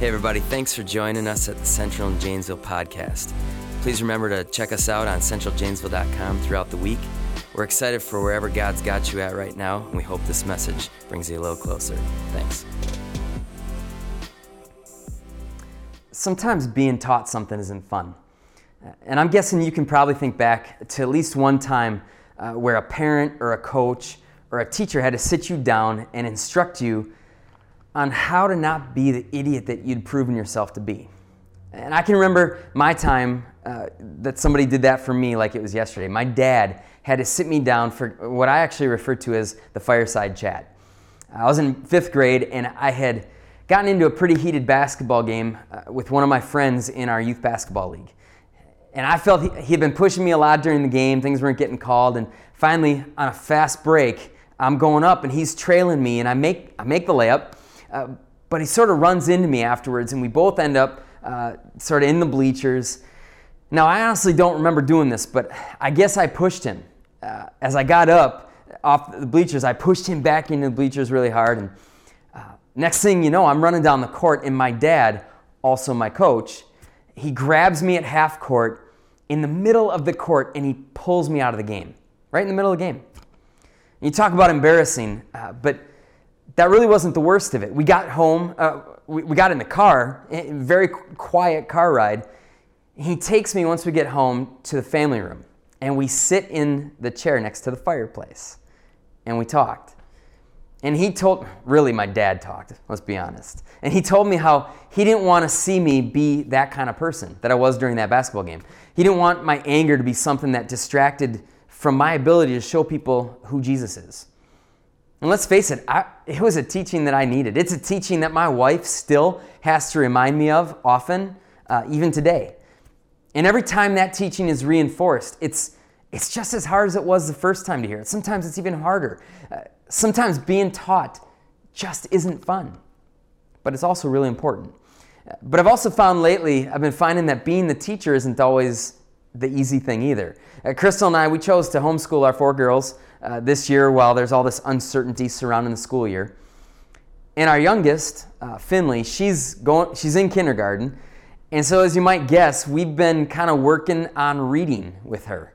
Hey, everybody, thanks for joining us at the Central and Janesville podcast. Please remember to check us out on centraljanesville.com throughout the week. We're excited for wherever God's got you at right now, and we hope this message brings you a little closer. Thanks. Sometimes being taught something isn't fun. And I'm guessing you can probably think back to at least one time uh, where a parent or a coach or a teacher had to sit you down and instruct you on how to not be the idiot that you'd proven yourself to be. And I can remember my time uh, that somebody did that for me like it was yesterday. My dad had to sit me down for what I actually refer to as the fireside chat. I was in fifth grade and I had gotten into a pretty heated basketball game uh, with one of my friends in our youth basketball league. And I felt he, he had been pushing me a lot during the game, things weren't getting called, and finally, on a fast break, I'm going up and he's trailing me, and I make, I make the layup but he sort of runs into me afterwards, and we both end up uh, sort of in the bleachers. Now, I honestly don't remember doing this, but I guess I pushed him. Uh, as I got up off the bleachers, I pushed him back into the bleachers really hard. And uh, next thing you know, I'm running down the court, and my dad, also my coach, he grabs me at half court in the middle of the court and he pulls me out of the game, right in the middle of the game. You talk about embarrassing, uh, but that really wasn't the worst of it. We got home, uh, we, we got in the car, very quiet car ride. He takes me once we get home to the family room, and we sit in the chair next to the fireplace, and we talked. And he told, really, my dad talked, let's be honest. And he told me how he didn't want to see me be that kind of person that I was during that basketball game. He didn't want my anger to be something that distracted from my ability to show people who Jesus is. And let's face it, I, it was a teaching that I needed. It's a teaching that my wife still has to remind me of often, uh, even today. And every time that teaching is reinforced, it's, it's just as hard as it was the first time to hear it. Sometimes it's even harder. Uh, sometimes being taught just isn't fun, but it's also really important. But I've also found lately, I've been finding that being the teacher isn't always the easy thing either. Uh, Crystal and I, we chose to homeschool our four girls uh, this year while there's all this uncertainty surrounding the school year. And our youngest, uh, Finley, she's going, she's in kindergarten, and so as you might guess, we've been kind of working on reading with her.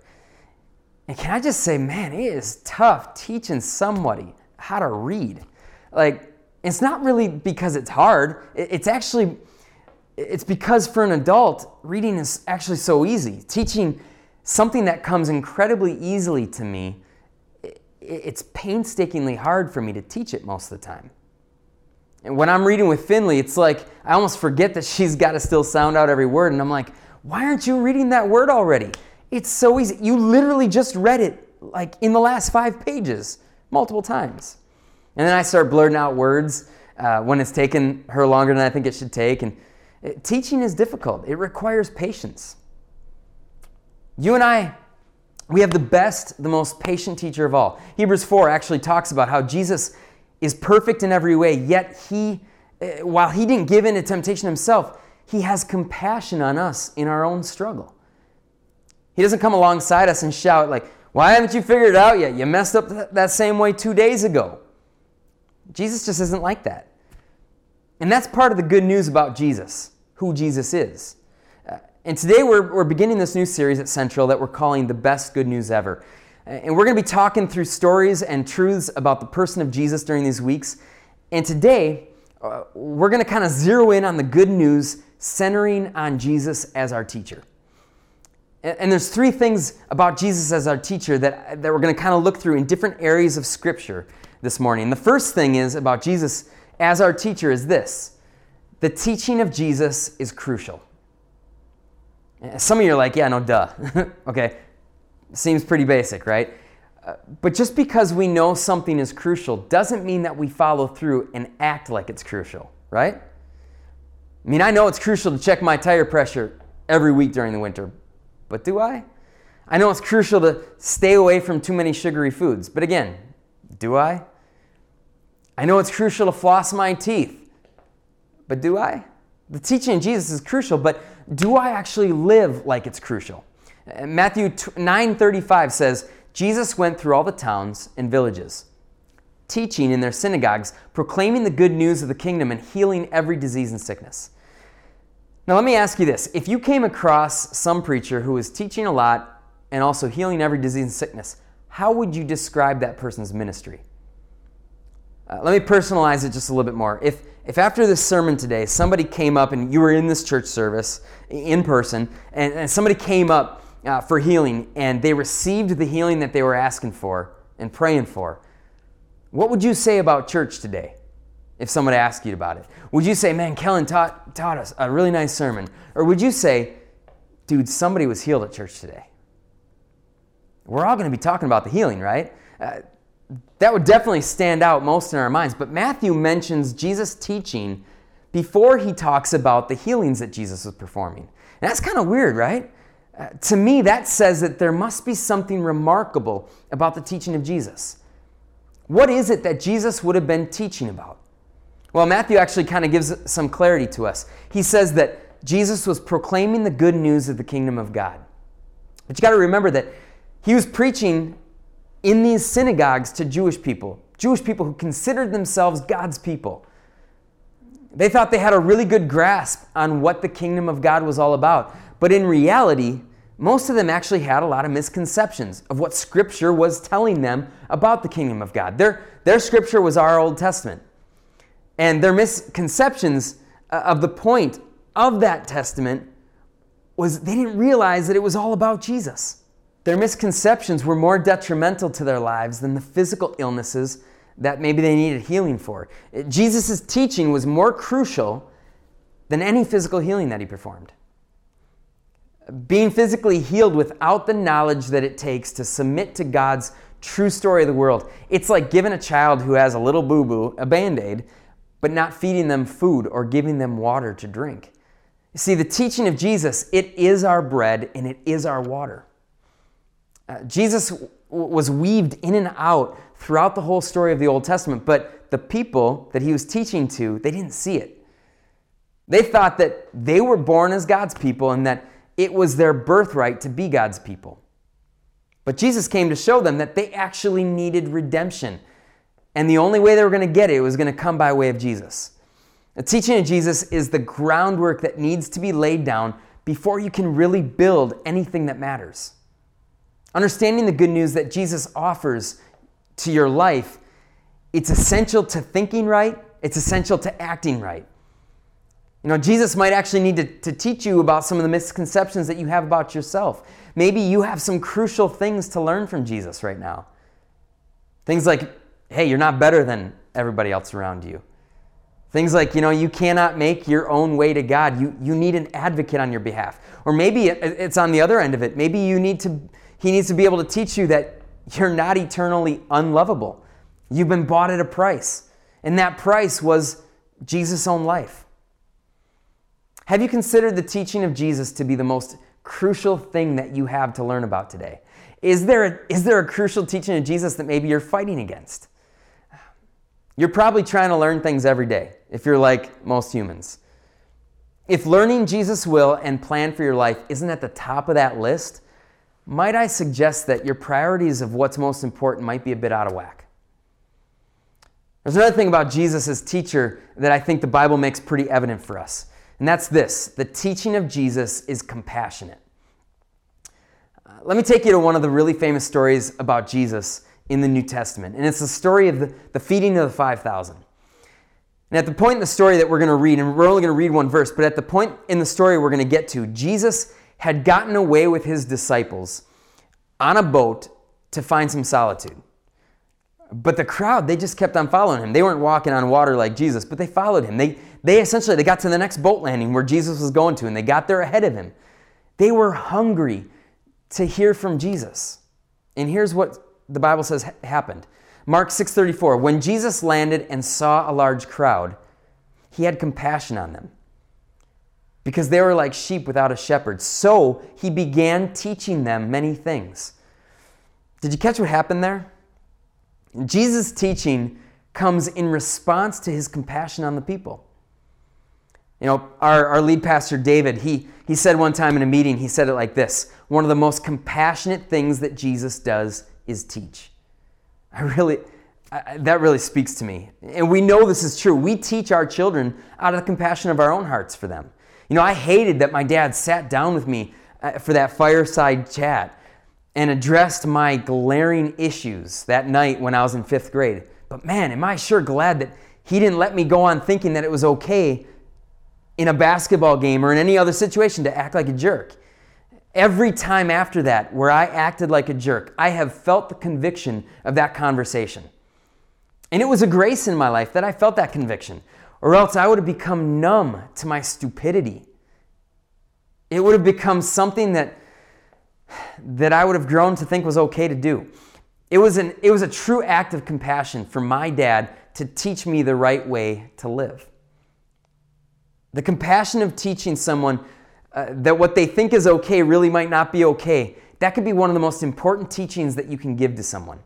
And can I just say, man, it is tough teaching somebody how to read. Like, it's not really because it's hard. It's actually, it's because for an adult, reading is actually so easy. Teaching something that comes incredibly easily to me it's painstakingly hard for me to teach it most of the time. And when I'm reading with Finley, it's like I almost forget that she's got to still sound out every word. And I'm like, why aren't you reading that word already? It's so easy. You literally just read it like in the last five pages multiple times. And then I start blurting out words uh, when it's taken her longer than I think it should take. And uh, teaching is difficult, it requires patience. You and I we have the best, the most patient teacher of all. Hebrews 4 actually talks about how Jesus is perfect in every way, yet he, eh, while he didn't give in to temptation himself, he has compassion on us in our own struggle. He doesn't come alongside us and shout, like, why haven't you figured it out yet? You messed up that same way two days ago. Jesus just isn't like that. And that's part of the good news about Jesus, who Jesus is. And today we're, we're beginning this new series at Central that we're calling The Best Good News Ever. And we're going to be talking through stories and truths about the person of Jesus during these weeks. And today, uh, we're going to kind of zero in on the good news centering on Jesus as our teacher. And, and there's three things about Jesus as our teacher that, that we're going to kind of look through in different areas of Scripture this morning. The first thing is about Jesus as our teacher is this the teaching of Jesus is crucial. Some of you are like, yeah, no, duh. okay, seems pretty basic, right? Uh, but just because we know something is crucial doesn't mean that we follow through and act like it's crucial, right? I mean, I know it's crucial to check my tire pressure every week during the winter, but do I? I know it's crucial to stay away from too many sugary foods, but again, do I? I know it's crucial to floss my teeth, but do I? The teaching of Jesus is crucial, but do I actually live like it's crucial? Matthew 9:35 says, Jesus went through all the towns and villages, teaching in their synagogues, proclaiming the good news of the kingdom and healing every disease and sickness. Now, let me ask you this. If you came across some preacher who was teaching a lot and also healing every disease and sickness, how would you describe that person's ministry? Uh, let me personalize it just a little bit more. If, if after this sermon today, somebody came up and you were in this church service in person, and, and somebody came up uh, for healing and they received the healing that they were asking for and praying for, what would you say about church today if someone asked you about it? Would you say, man, Kellen taught, taught us a really nice sermon? Or would you say, dude, somebody was healed at church today? We're all going to be talking about the healing, right? Uh, that would definitely stand out most in our minds. But Matthew mentions Jesus' teaching before he talks about the healings that Jesus was performing. And that's kind of weird, right? Uh, to me, that says that there must be something remarkable about the teaching of Jesus. What is it that Jesus would have been teaching about? Well, Matthew actually kind of gives some clarity to us. He says that Jesus was proclaiming the good news of the kingdom of God. But you got to remember that he was preaching in these synagogues to Jewish people, Jewish people who considered themselves God's people. They thought they had a really good grasp on what the kingdom of God was all about. But in reality, most of them actually had a lot of misconceptions of what Scripture was telling them about the kingdom of God. Their, their Scripture was our Old Testament. And their misconceptions uh, of the point of that Testament was they didn't realize that it was all about Jesus. Their misconceptions were more detrimental to their lives than the physical illnesses that maybe they needed healing for. Jesus' teaching was more crucial than any physical healing that he performed being physically healed without the knowledge that it takes to submit to God's true story of the world. It's like giving a child who has a little boo boo a band aid, but not feeding them food or giving them water to drink. See, the teaching of Jesus, it is our bread and it is our water. Uh, Jesus w- was weaved in and out throughout the whole story of the Old Testament, but the people that he was teaching to, they didn't see it. They thought that they were born as God's people and that it was their birthright to be God's people. But Jesus came to show them that they actually needed redemption. And the only way they were going to get it was going to come by way of Jesus. The teaching of Jesus is the groundwork that needs to be laid down before you can really build anything that matters. Understanding the good news that Jesus offers to your life, it's essential to thinking right, it's essential to acting right. You know, Jesus might actually need to, to teach you about some of the misconceptions that you have about yourself. Maybe you have some crucial things to learn from Jesus right now. Things like, hey, you're not better than everybody else around you. Things like, you know, you cannot make your own way to God. You, you need an advocate on your behalf. Or maybe it's on the other end of it. Maybe you need to, he needs to be able to teach you that you're not eternally unlovable. You've been bought at a price. And that price was Jesus' own life. Have you considered the teaching of Jesus to be the most crucial thing that you have to learn about today? Is there a, is there a crucial teaching of Jesus that maybe you're fighting against? You're probably trying to learn things every day if you're like most humans. If learning Jesus' will and plan for your life isn't at the top of that list, might I suggest that your priorities of what's most important might be a bit out of whack? There's another thing about Jesus as teacher that I think the Bible makes pretty evident for us. And that's this the teaching of Jesus is compassionate. Uh, let me take you to one of the really famous stories about Jesus in the New Testament. And it's the story of the, the feeding of the 5,000. And at the point in the story that we're going to read, and we're only going to read one verse, but at the point in the story we're going to get to, Jesus had gotten away with his disciples on a boat to find some solitude. But the crowd, they just kept on following him. They weren't walking on water like Jesus, but they followed him. They, they essentially they got to the next boat landing where Jesus was going to, and they got there ahead of him. They were hungry to hear from Jesus. And here's what the Bible says happened. Mark 6:34, when Jesus landed and saw a large crowd, he had compassion on them because they were like sheep without a shepherd. So he began teaching them many things. Did you catch what happened there? Jesus' teaching comes in response to his compassion on the people. You know, our, our lead pastor, David, he, he said one time in a meeting, he said it like this One of the most compassionate things that Jesus does is teach. I really, I, that really speaks to me. And we know this is true. We teach our children out of the compassion of our own hearts for them. You know, I hated that my dad sat down with me uh, for that fireside chat and addressed my glaring issues that night when I was in fifth grade. But man, am I sure glad that he didn't let me go on thinking that it was okay in a basketball game or in any other situation to act like a jerk. Every time after that, where I acted like a jerk, I have felt the conviction of that conversation. And it was a grace in my life that I felt that conviction, or else I would have become numb to my stupidity. It would have become something that, that I would have grown to think was okay to do. It was, an, it was a true act of compassion for my dad to teach me the right way to live. The compassion of teaching someone uh, that what they think is okay really might not be okay, that could be one of the most important teachings that you can give to someone.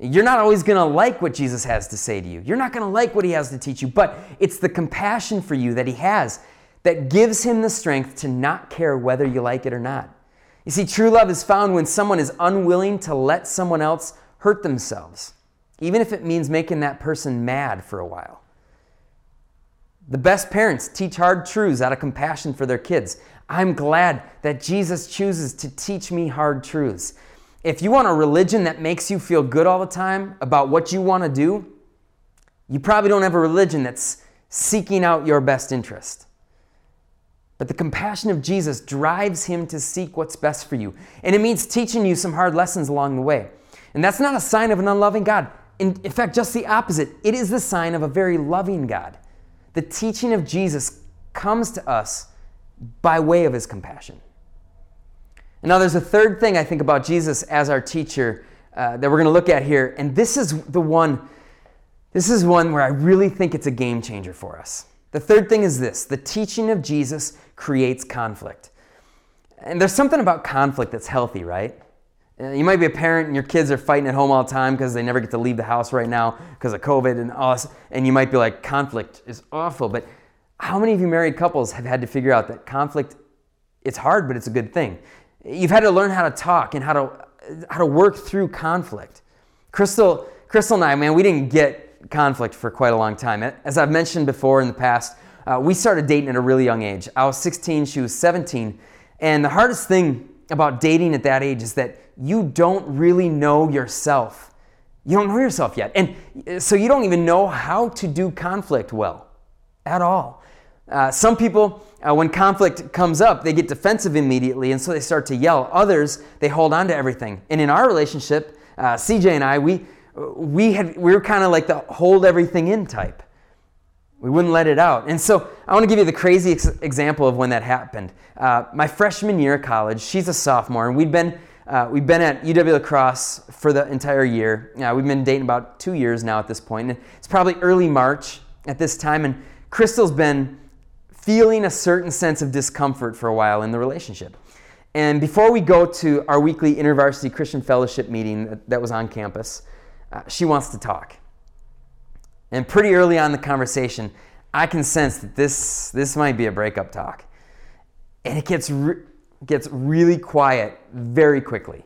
You're not always going to like what Jesus has to say to you. You're not going to like what he has to teach you, but it's the compassion for you that he has that gives him the strength to not care whether you like it or not. You see, true love is found when someone is unwilling to let someone else hurt themselves, even if it means making that person mad for a while. The best parents teach hard truths out of compassion for their kids. I'm glad that Jesus chooses to teach me hard truths. If you want a religion that makes you feel good all the time about what you want to do, you probably don't have a religion that's seeking out your best interest. But the compassion of Jesus drives him to seek what's best for you. And it means teaching you some hard lessons along the way. And that's not a sign of an unloving God. In, in fact, just the opposite. It is the sign of a very loving God. The teaching of Jesus comes to us by way of his compassion. And now, there's a third thing I think about Jesus as our teacher uh, that we're going to look at here. And this is the one, this is one where I really think it's a game changer for us. The third thing is this the teaching of Jesus creates conflict. And there's something about conflict that's healthy, right? Uh, you might be a parent and your kids are fighting at home all the time because they never get to leave the house right now because of COVID and all this. And you might be like, conflict is awful. But how many of you married couples have had to figure out that conflict, it's hard, but it's a good thing? You've had to learn how to talk and how to, how to work through conflict. Crystal, Crystal and I, man, we didn't get conflict for quite a long time. As I've mentioned before in the past, uh, we started dating at a really young age. I was 16, she was 17. And the hardest thing about dating at that age is that you don't really know yourself. You don't know yourself yet. And uh, so you don't even know how to do conflict well at all. Uh, some people, uh, when conflict comes up, they get defensive immediately, and so they start to yell. Others, they hold on to everything. And in our relationship, uh, CJ and I, we, we, had, we were kind of like the hold everything in type. We wouldn't let it out. And so I want to give you the crazy ex- example of when that happened. Uh, my freshman year of college, she's a sophomore, and we'd been, uh, we've been at UW La Crosse for the entire year. Uh, we've been dating about two years now at this point. And it's probably early March at this time, and Crystal's been feeling a certain sense of discomfort for a while in the relationship. And before we go to our weekly InterVarsity Christian Fellowship meeting that was on campus, uh, she wants to talk. And pretty early on in the conversation, I can sense that this, this might be a breakup talk. And it gets, re- gets really quiet very quickly.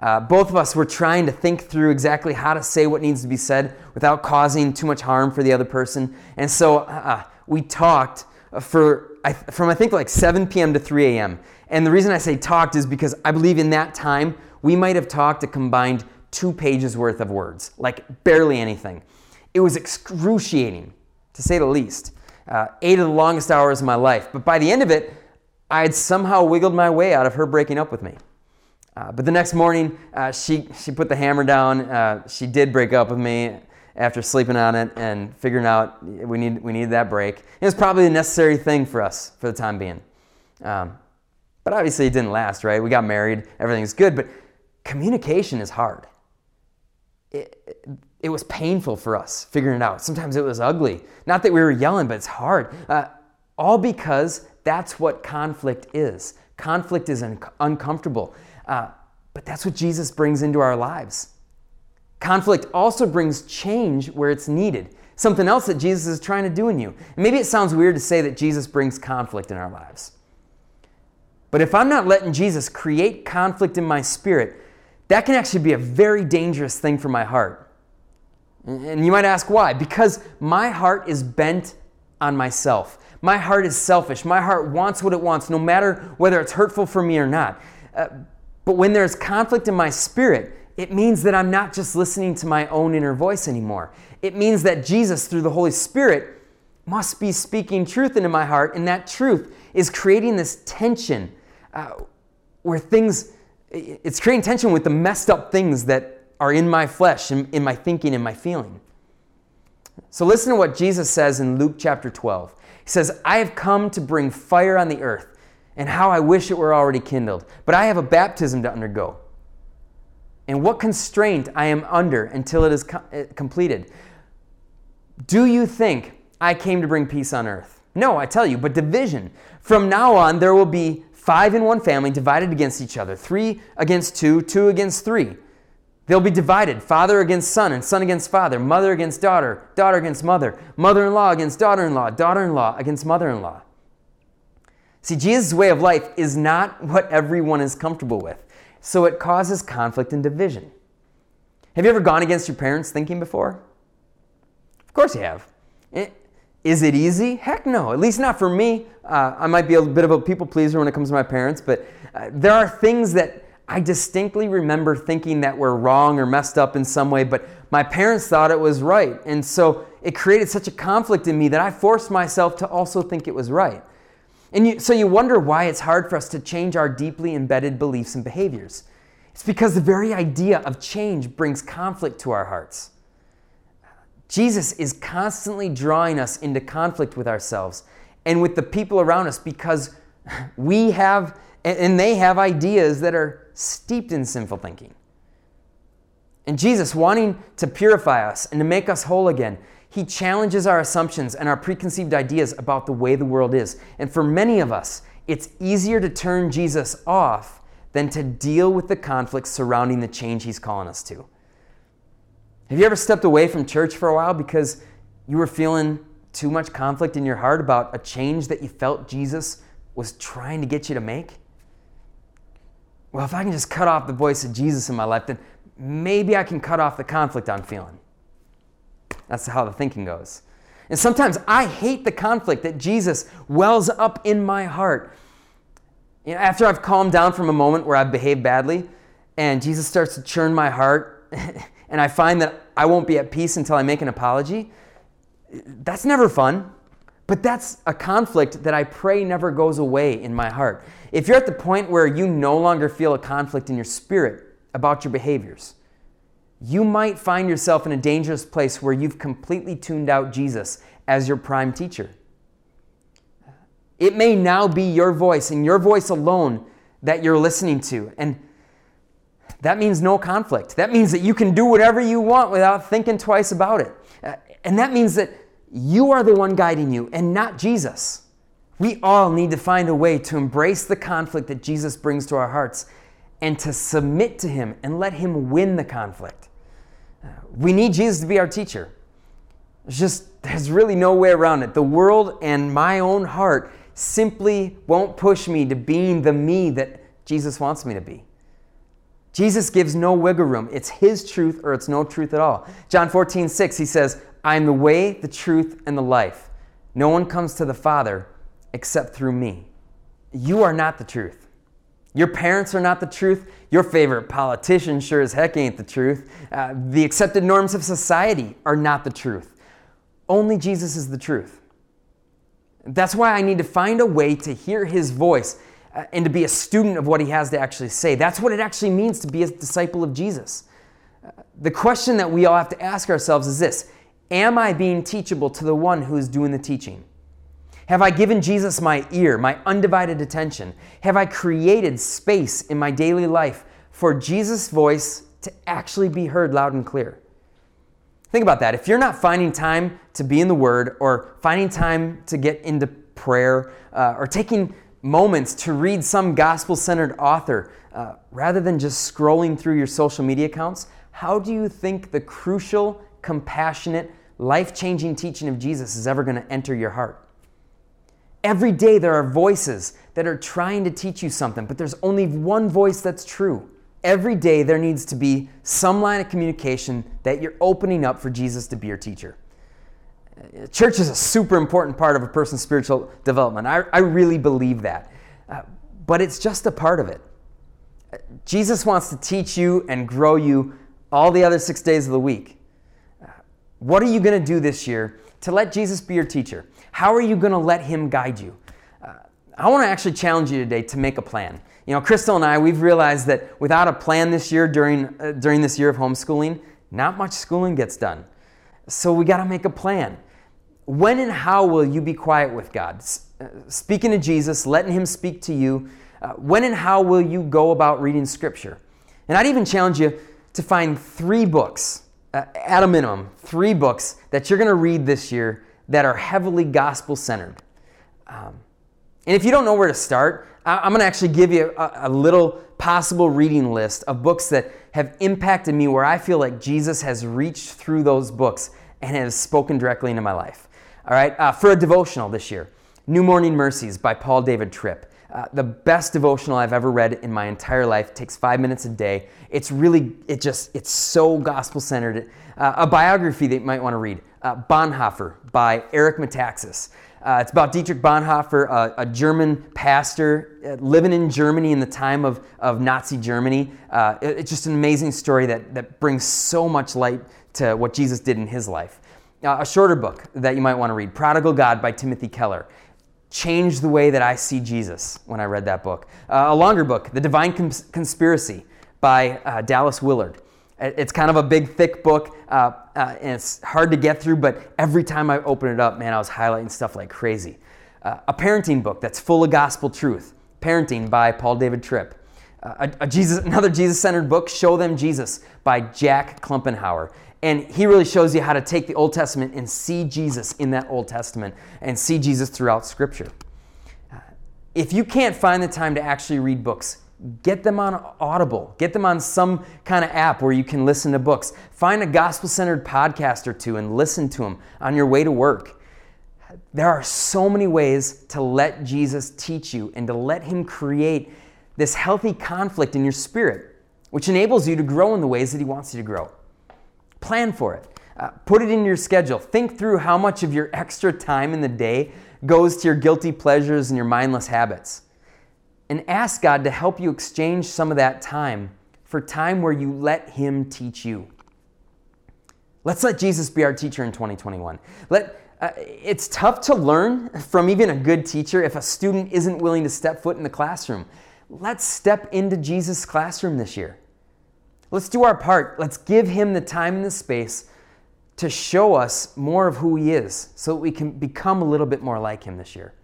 Uh, both of us were trying to think through exactly how to say what needs to be said without causing too much harm for the other person. And so uh, we talked for from I think like 7 p.m. to 3 a.m. And the reason I say talked is because I believe in that time we might have talked a combined two pages worth of words, like barely anything. It was excruciating, to say the least. Uh, eight of the longest hours of my life. But by the end of it, I had somehow wiggled my way out of her breaking up with me. Uh, but the next morning, uh, she, she put the hammer down. Uh, she did break up with me after sleeping on it and figuring out we, need, we needed that break. It was probably a necessary thing for us for the time being. Um, but obviously, it didn't last, right? We got married, everything's good, but communication is hard. It, it was painful for us figuring it out. Sometimes it was ugly. Not that we were yelling, but it's hard. Uh, all because that's what conflict is. Conflict is un- uncomfortable. Uh, but that's what Jesus brings into our lives. Conflict also brings change where it's needed. Something else that Jesus is trying to do in you. And maybe it sounds weird to say that Jesus brings conflict in our lives. But if I'm not letting Jesus create conflict in my spirit, that can actually be a very dangerous thing for my heart. And you might ask why? Because my heart is bent on myself. My heart is selfish. My heart wants what it wants, no matter whether it's hurtful for me or not. Uh, but when there's conflict in my spirit, it means that I'm not just listening to my own inner voice anymore. It means that Jesus, through the Holy Spirit, must be speaking truth into my heart, and that truth is creating this tension uh, where things, it's creating tension with the messed up things that are in my flesh, in, in my thinking, in my feeling. So listen to what Jesus says in Luke chapter 12. He says, I have come to bring fire on the earth, and how I wish it were already kindled. But I have a baptism to undergo. And what constraint I am under until it is uh, completed. Do you think I came to bring peace on earth? No, I tell you, but division. From now on, there will be five in one family divided against each other, three against two, two against three. They'll be divided father against son, and son against father, mother against daughter, daughter against mother, mother in law against daughter in law, daughter in law against mother in law. See, Jesus' way of life is not what everyone is comfortable with, so it causes conflict and division. Have you ever gone against your parents' thinking before? Of course you have. Is it easy? Heck no, at least not for me. Uh, I might be a bit of a people pleaser when it comes to my parents, but uh, there are things that I distinctly remember thinking that were wrong or messed up in some way, but my parents thought it was right. And so it created such a conflict in me that I forced myself to also think it was right. And you, so you wonder why it's hard for us to change our deeply embedded beliefs and behaviors. It's because the very idea of change brings conflict to our hearts. Jesus is constantly drawing us into conflict with ourselves and with the people around us because we have and they have ideas that are steeped in sinful thinking. And Jesus, wanting to purify us and to make us whole again, he challenges our assumptions and our preconceived ideas about the way the world is. And for many of us, it's easier to turn Jesus off than to deal with the conflicts surrounding the change he's calling us to. Have you ever stepped away from church for a while because you were feeling too much conflict in your heart about a change that you felt Jesus was trying to get you to make? well, if I can just cut off the voice of Jesus in my life, then maybe I can cut off the conflict I'm feeling. That's how the thinking goes. And sometimes I hate the conflict that Jesus wells up in my heart. You know, after I've calmed down from a moment where I've behaved badly, and Jesus starts to churn my heart, and I find that I won't be at peace until I make an apology, that's never fun. But that's a conflict that I pray never goes away in my heart. If you're at the point where you no longer feel a conflict in your spirit about your behaviors, you might find yourself in a dangerous place where you've completely tuned out Jesus as your prime teacher. It may now be your voice and your voice alone that you're listening to. And that means no conflict. That means that you can do whatever you want without thinking twice about it. Uh, and that means that you are the one guiding you and not Jesus. We all need to find a way to embrace the conflict that Jesus brings to our hearts and to submit to Him and let Him win the conflict. Uh, we need Jesus to be our teacher. There's just, there's really no way around it. The world and my own heart simply won't push me to being the me that Jesus wants me to be. Jesus gives no wiggle room. It's His truth or it's no truth at all. John 14, 6, He says, I am the way, the truth, and the life. No one comes to the Father except through me. You are not the truth. Your parents are not the truth. Your favorite politician sure as heck ain't the truth. Uh, the accepted norms of society are not the truth. Only Jesus is the truth. That's why I need to find a way to hear his voice uh, and to be a student of what he has to actually say. That's what it actually means to be a disciple of Jesus. Uh, the question that we all have to ask ourselves is this Am I being teachable to the one who is doing the teaching? Have I given Jesus my ear, my undivided attention? Have I created space in my daily life for Jesus' voice to actually be heard loud and clear? Think about that. If you're not finding time to be in the Word or finding time to get into prayer uh, or taking moments to read some gospel centered author uh, rather than just scrolling through your social media accounts, how do you think the crucial, compassionate, life changing teaching of Jesus is ever going to enter your heart? Every day there are voices that are trying to teach you something, but there's only one voice that's true every day there needs to be some line of communication that you're opening up for Jesus to be your teacher. Church is a super important part of a person's spiritual development. I, I really believe that. Uh, but it's just a part of it. Jesus wants to teach you and grow you all the other six days of the week. Uh, what are you going to do this year to let Jesus be your teacher? How are you going to let Him guide you? Uh, I want to actually challenge you today to make a plan. You know, Crystal and I, we've realized that without a plan this year during, uh, during this year of homeschooling, not much schooling gets done. So we got to make a plan. When and how will you be quiet with God? Uh, speaking to Jesus, letting Him speak to you. Uh, when and how will you go about reading Scripture? And I'd even challenge you to find three books, uh, at a minimum, three books that you're going to read this year that are heavily gospel centered. Um, and if you don't know where to start, I'm going to actually give you a, a, little possible reading list of books that have impacted me where I feel like Jesus has reached through those books and has spoken directly into my life. All right, uh, for a devotional this year, New Morning Mercies by Paul David Tripp. Uh, the best devotional I've ever read in my entire life. It takes five minutes a day. It's really, it just, it's so gospel centered. Uh, a biography that you might want to read uh, Bonhoeffer by Eric Metaxas. Uh, it's about Dietrich Bonhoeffer, uh, a German pastor uh, living in Germany in the time of, of Nazi Germany. It, it's just an amazing story that, that brings so much light to what Jesus did in his life. A shorter book that you might want to read, Prodigal God by Timothy Keller. Changed the way that I see Jesus when I read that book. Uh, a longer book, The Divine Cons- Conspiracy by Dallas Willard. It's kind of a big, thick book, uh, uh, and it's hard to get through, but every time I open it up, man, I was highlighting stuff like crazy. Uh, a parenting book that's full of gospel truth, Parenting by Paul David Tripp. Uh, a, a Jesus, another Jesus centered book, Show Them Jesus by Jack Klumpenhower. And he really shows you how to take the Old Testament and see Jesus in that Old Testament and see Jesus throughout Scripture. Uh, if you can't find the time to actually read books, Get them on Audible. Get them on some kind of app where you can listen to books. Find a gospel centered podcast or two and listen to them on your way to work. There are so many ways to let Jesus teach you and to let Him create this healthy conflict in your spirit, which enables you to grow in the ways that He wants you to grow. Plan for it. Uh, put it in your schedule. Think through how much of your extra time in the day goes to your guilty pleasures and your mindless habits and ask God to help you exchange some of that time for time where you let Him teach you. Let's let Jesus be our teacher in 2021. Let, uh, it's tough to learn from even a good teacher if a student isn't willing to step foot in the classroom. Let's step into Jesus' classroom this year. Let's do our part. Let's give Him the time and the space to show us more of who He is so that we can become a little bit more like Him this year.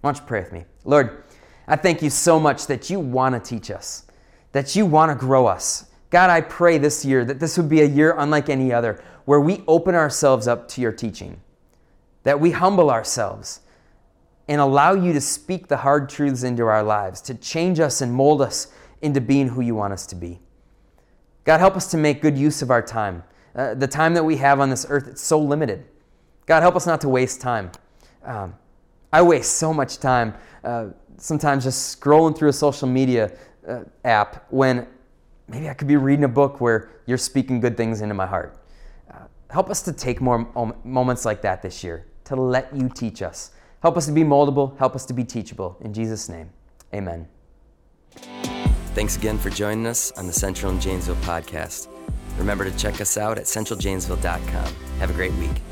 Why don't you pray with me? Lord, I thank you so much that you want to teach us, that you want to grow us. God, I pray this year that this would be a year unlike any other where we open ourselves up to your teaching, that we humble ourselves and allow you to speak the hard truths into our lives, to change us and mold us into being who you want us to be. God, help us to make good use of our time. Uh, the time that we have on this earth, it's so limited. God, help us not to waste time. Um, I waste so much time. Uh, sometimes just scrolling through a social media uh, app when maybe I could be reading a book where you're speaking good things into my heart. Uh, help us to take more moments like that this year, to let you teach us. Help us to be moldable, help us to be teachable. In Jesus' name, amen. Thanks again for joining us on the Central and Janesville podcast. Remember to check us out at centraljanesville.com. Have a great week.